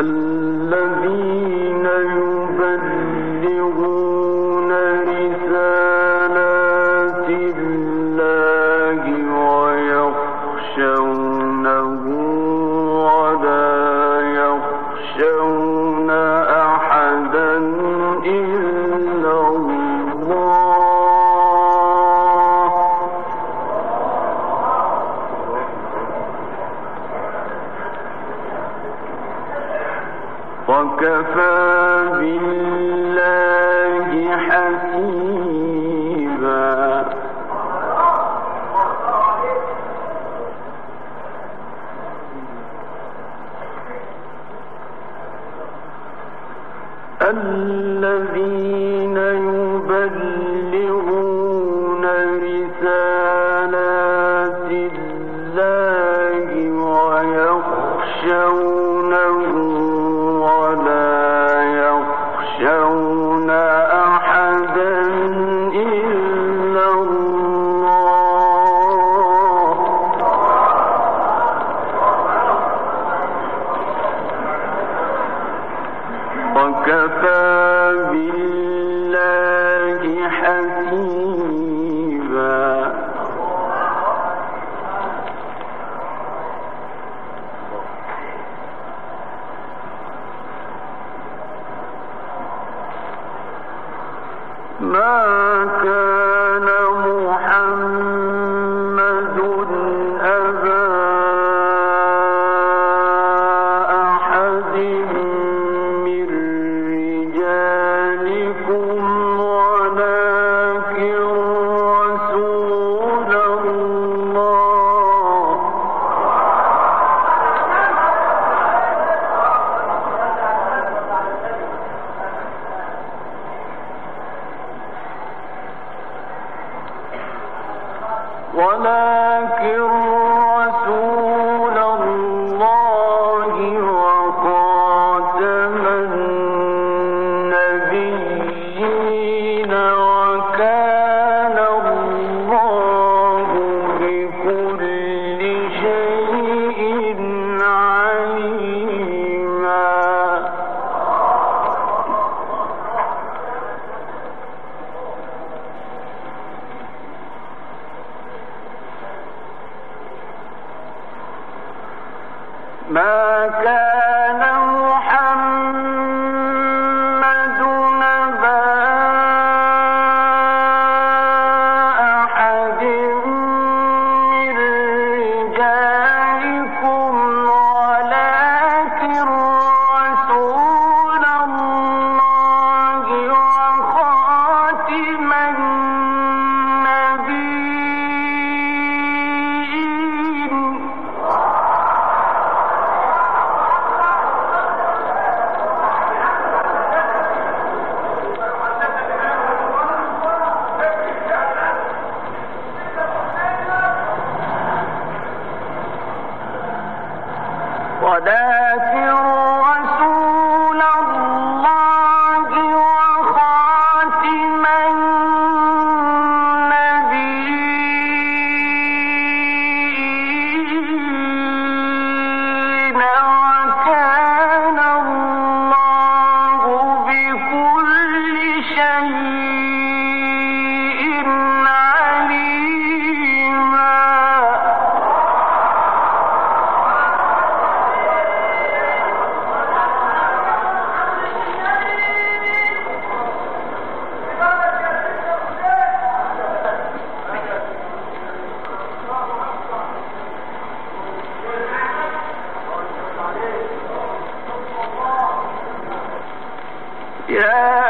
الذين ولكن ودافر Yeah.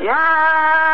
يا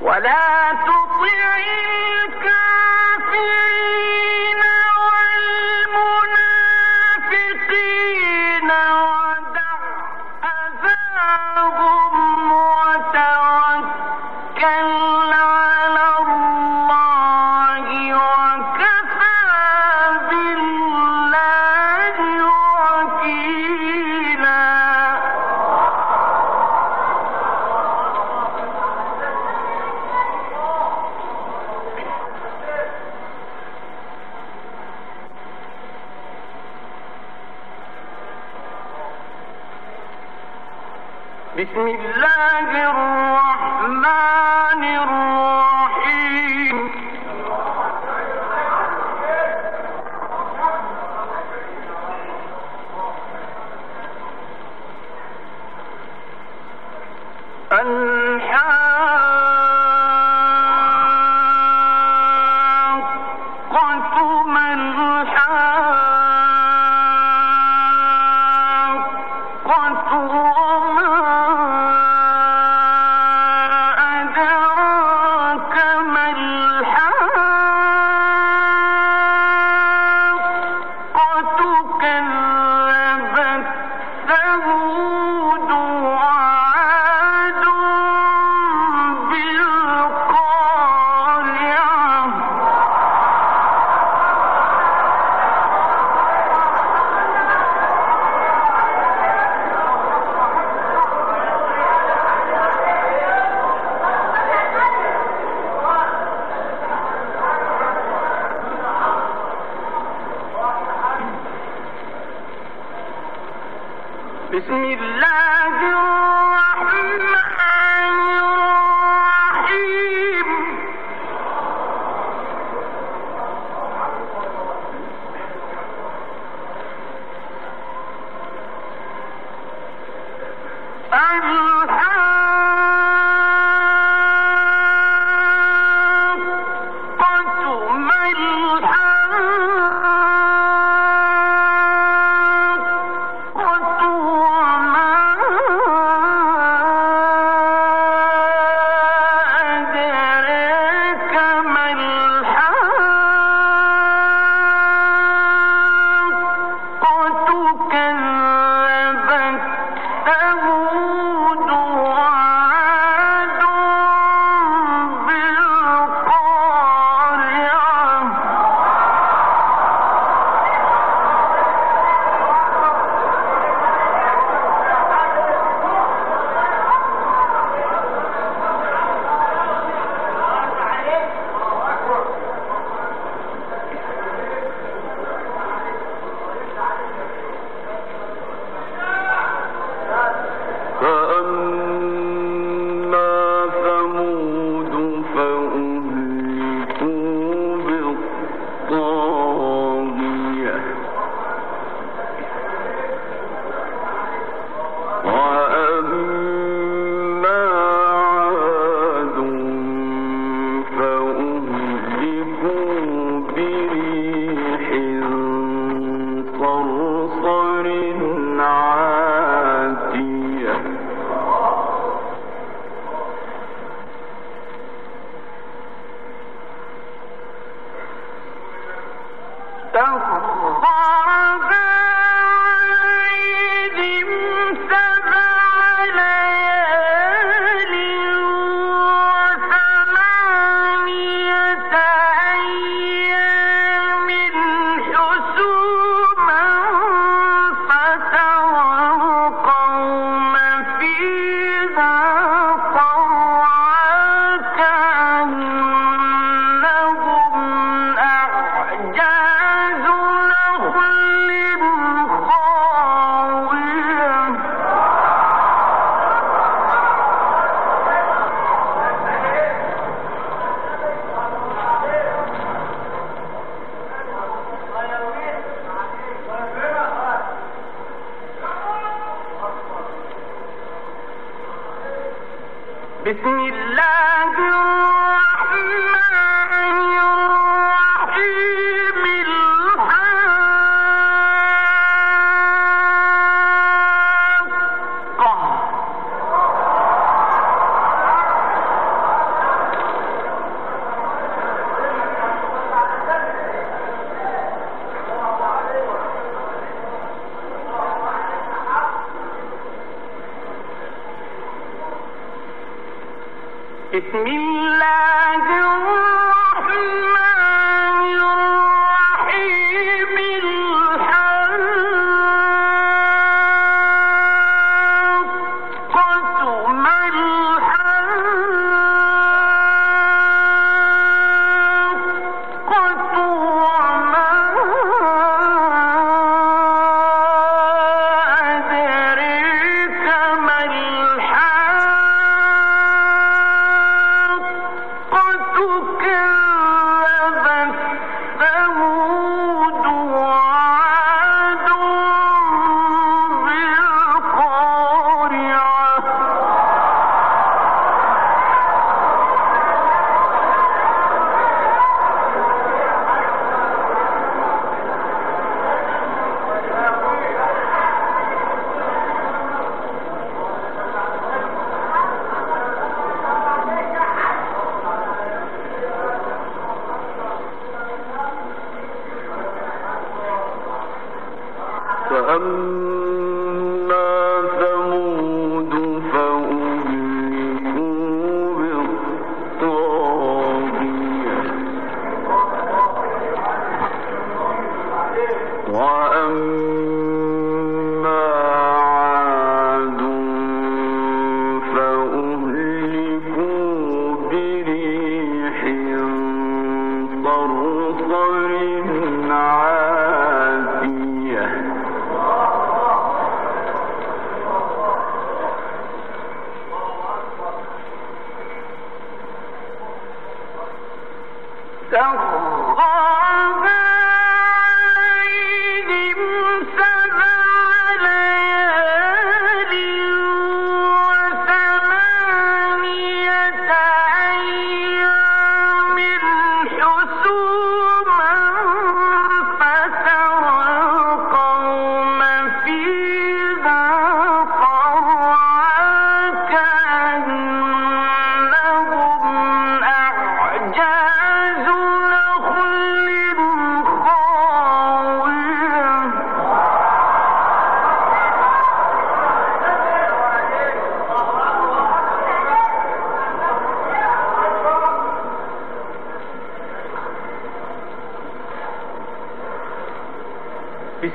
ولا تطعي بسم الله الرحمن بسم الله الرحمن الرحيم. الله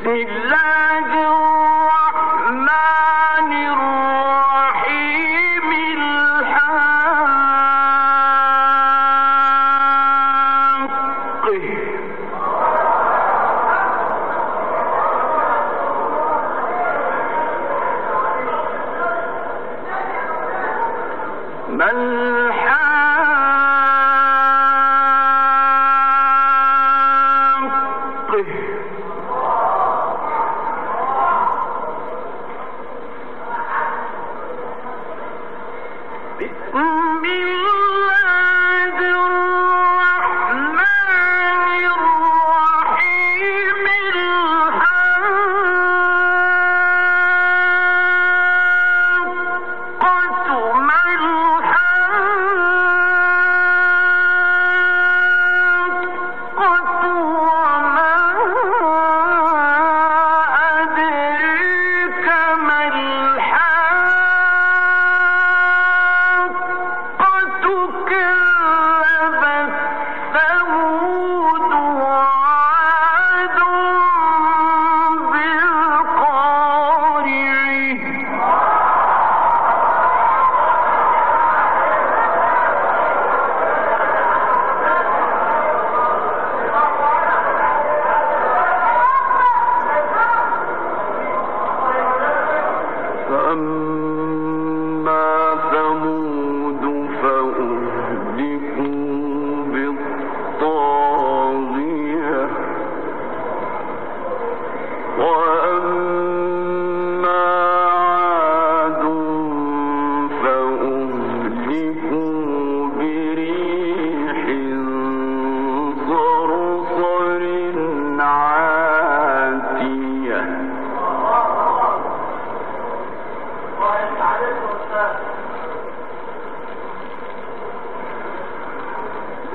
الله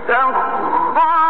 سخر